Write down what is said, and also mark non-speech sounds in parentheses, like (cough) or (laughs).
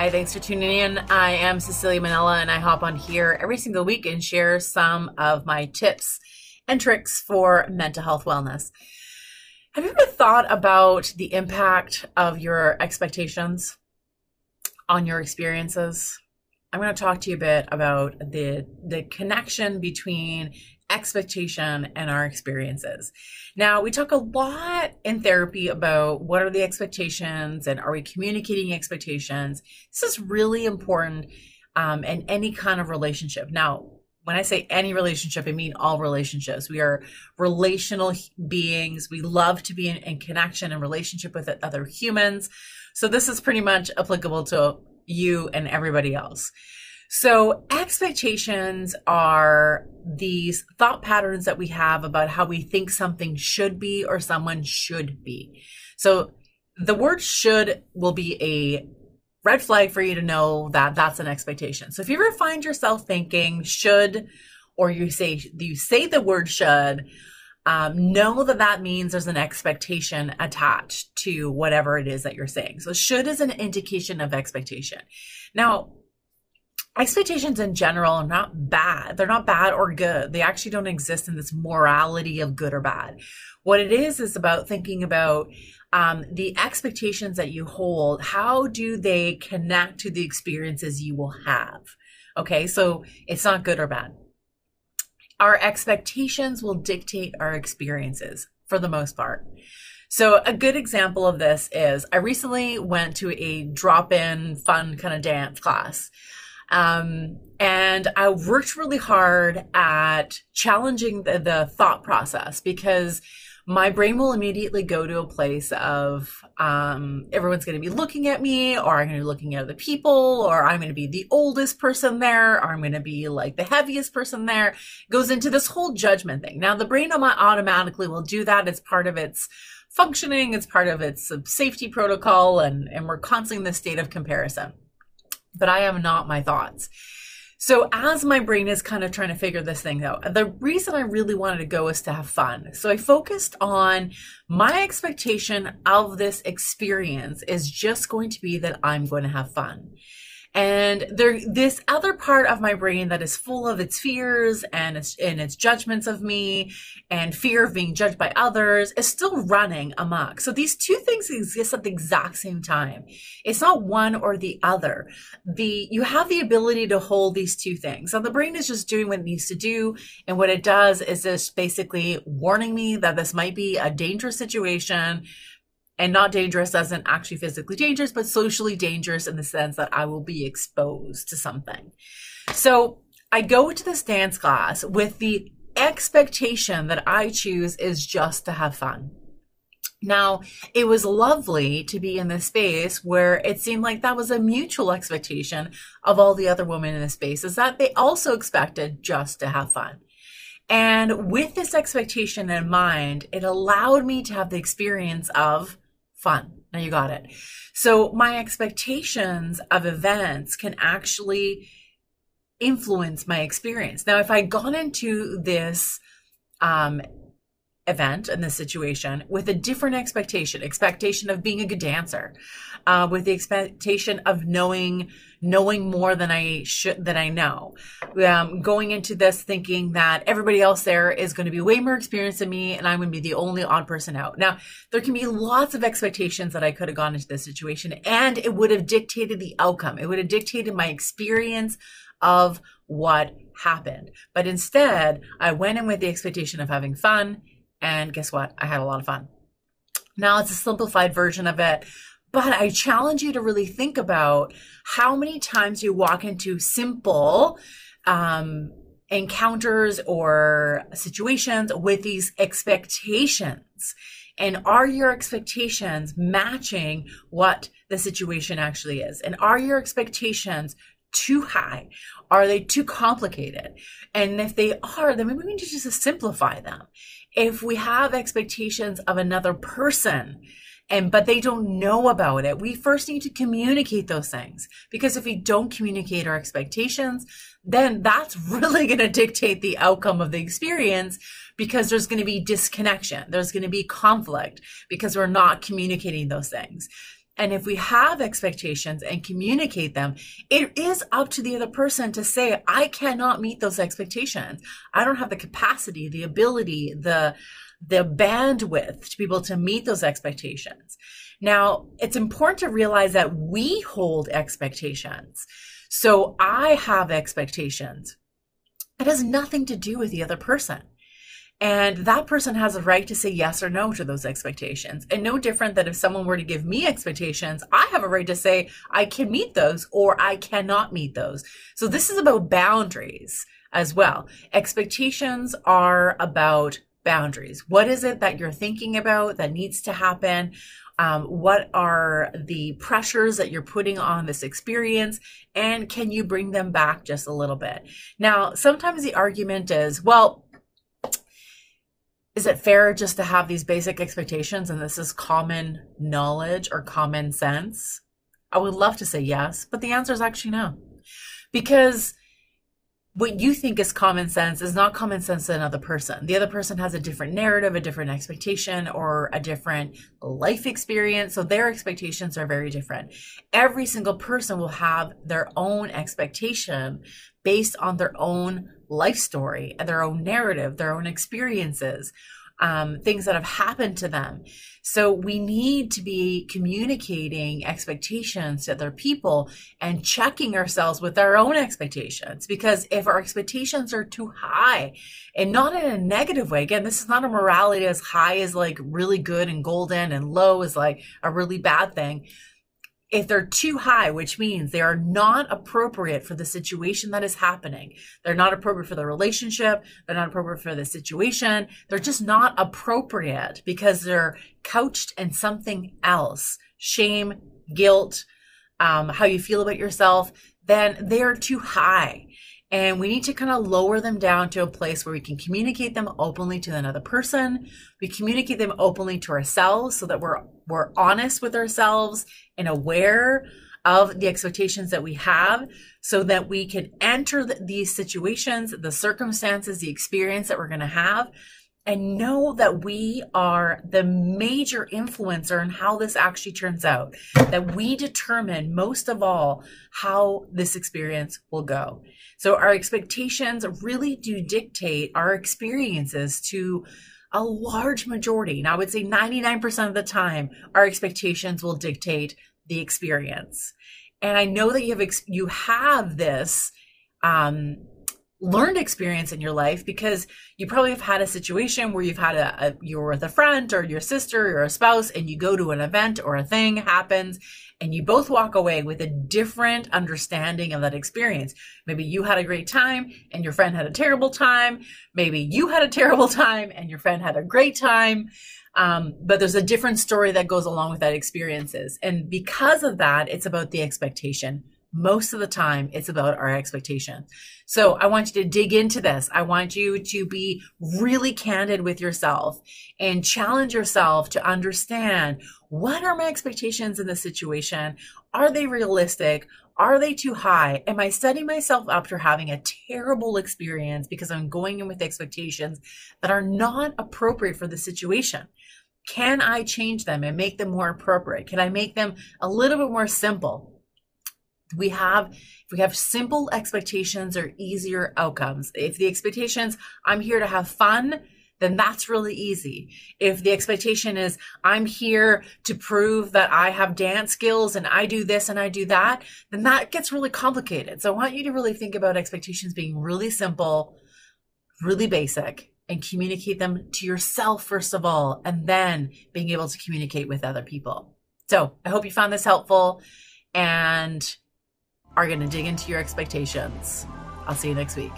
Hi, thanks for tuning in. I am Cecilia Manella and I hop on here every single week and share some of my tips and tricks for mental health wellness. Have you ever thought about the impact of your expectations on your experiences? I'm going to talk to you a bit about the the connection between expectation and our experiences. Now, we talk a lot in therapy about what are the expectations and are we communicating expectations. This is really important um, in any kind of relationship. Now, when I say any relationship, I mean all relationships. We are relational beings. We love to be in, in connection and relationship with other humans. So this is pretty much applicable to you and everybody else. So, expectations are these thought patterns that we have about how we think something should be or someone should be. So, the word should will be a red flag for you to know that that's an expectation. So, if you ever find yourself thinking should, or you say you say the word should, um, know that that means there's an expectation attached to whatever it is that you're saying. So, should is an indication of expectation. Now, expectations in general are not bad. They're not bad or good. They actually don't exist in this morality of good or bad. What it is is about thinking about um, the expectations that you hold. How do they connect to the experiences you will have? Okay, so it's not good or bad. Our expectations will dictate our experiences for the most part. So a good example of this is I recently went to a drop-in fun kind of dance class. Um, and I worked really hard at challenging the, the, thought process because my brain will immediately go to a place of um, everyone's going to be looking at me, or I'm going to be looking at other people, or I'm going to be the oldest person there, or I'm going to be like the heaviest person there. Goes into this whole judgment thing. Now, the brain automatically will do that. It's part of its functioning, it's part of its safety protocol, and, and we're constantly in this state of comparison but I am not my thoughts. So as my brain is kind of trying to figure this thing out, the reason I really wanted to go is to have fun. So I focused on my expectation of this experience is just going to be that I'm going to have fun. And there, this other part of my brain that is full of its fears and its, and its judgments of me and fear of being judged by others is still running amok. So these two things exist at the exact same time. It's not one or the other. The, you have the ability to hold these two things. So the brain is just doing what it needs to do. And what it does is just basically warning me that this might be a dangerous situation and not dangerous as in actually physically dangerous, but socially dangerous in the sense that I will be exposed to something. So I go to this dance class with the expectation that I choose is just to have fun. Now, it was lovely to be in this space where it seemed like that was a mutual expectation of all the other women in the space is that they also expected just to have fun. And with this expectation in mind, it allowed me to have the experience of fun. Now you got it. So my expectations of events can actually influence my experience. Now, if I gone into this um, event and this situation with a different expectation, expectation of being a good dancer, uh, with the expectation of knowing knowing more than I should than I know, um, going into this thinking that everybody else there is going to be way more experienced than me, and I'm going to be the only odd person out. Now, there can be lots of expectations that I could have gone into this situation, and it would have dictated the outcome. It would have dictated my experience of what happened. But instead, I went in with the expectation of having fun and guess what? I had a lot of fun. Now it's a simplified version of it, but I challenge you to really think about how many times you walk into simple um, encounters or situations with these expectations. And are your expectations matching what the situation actually is? And are your expectations too high? Are they too complicated? And if they are, then maybe we need to just simplify them if we have expectations of another person and but they don't know about it we first need to communicate those things because if we don't communicate our expectations then that's (laughs) really going to dictate the outcome of the experience because there's going to be disconnection there's going to be conflict because we're not communicating those things And if we have expectations and communicate them, it is up to the other person to say, I cannot meet those expectations. I don't have the capacity, the ability, the, the bandwidth to be able to meet those expectations. Now, it's important to realize that we hold expectations. So I have expectations. It has nothing to do with the other person. And that person has a right to say yes or no to those expectations. And no different than if someone were to give me expectations, I have a right to say I can meet those or I cannot meet those. So this is about boundaries as well. Expectations are about boundaries. What is it that you're thinking about that needs to happen? Um, what are the pressures that you're putting on this experience? And can you bring them back just a little bit? Now, sometimes the argument is, well, is it fair just to have these basic expectations and this is common knowledge or common sense? I would love to say yes, but the answer is actually no. Because what you think is common sense is not common sense to another person. The other person has a different narrative, a different expectation, or a different life experience. So their expectations are very different. Every single person will have their own expectation based on their own life story and their own narrative, their own experiences, um, things that have happened to them. So we need to be communicating expectations to other people and checking ourselves with our own expectations. Because if our expectations are too high and not in a negative way, again, this is not a morality as high as like really good and golden and low is like a really bad thing if they're too high, which means they are not appropriate for the situation that is happening, they're not appropriate for the relationship, they're not appropriate for the situation, they're just not appropriate because they're couched in something else shame, guilt, um, how you feel about yourself, then they're too high. And we need to kind of lower them down to a place where we can communicate them openly to another person. We communicate them openly to ourselves so that we're we're honest with ourselves and aware of the expectations that we have so that we can enter the, these situations, the circumstances, the experience that we're going to have and know that we are the major influencer in how this actually turns out, that we determine most of all how this experience will go. So our expectations really do dictate our experiences to a large majority. Now I would say 99% of the time, our expectations will dictate the experience. And I know that you have, you have this, um, learned experience in your life because you probably have had a situation where you've had a, a you're with a friend or your sister or a spouse and you go to an event or a thing happens and you both walk away with a different understanding of that experience. Maybe you had a great time and your friend had a terrible time. Maybe you had a terrible (laughs) time and your friend had a great time. Um, but there's a different story that goes along with that experiences. And because of that, it's about the expectation most of the time it's about our expectation. So I want you to dig into this. I want you to be really candid with yourself and challenge yourself to understand what are my expectations in this situation? Are they realistic? Are they too high? Am I setting myself up for having a terrible experience because I'm going in with expectations that are not appropriate for the situation? Can I change them and make them more appropriate? Can I make them a little bit more simple? We have if we have simple expectations or easier outcomes. If the expectations i'm here to have fun then that's really easy. If the expectation is i'm here to prove that i have dance skills and i do this and i do that then that gets really complicated. So i want you to really think about expectations being really simple really basic and communicate them to yourself first of all and then being able to communicate with other people. So i hope you found this helpful and are going to dig into your expectations. I'll see you next week.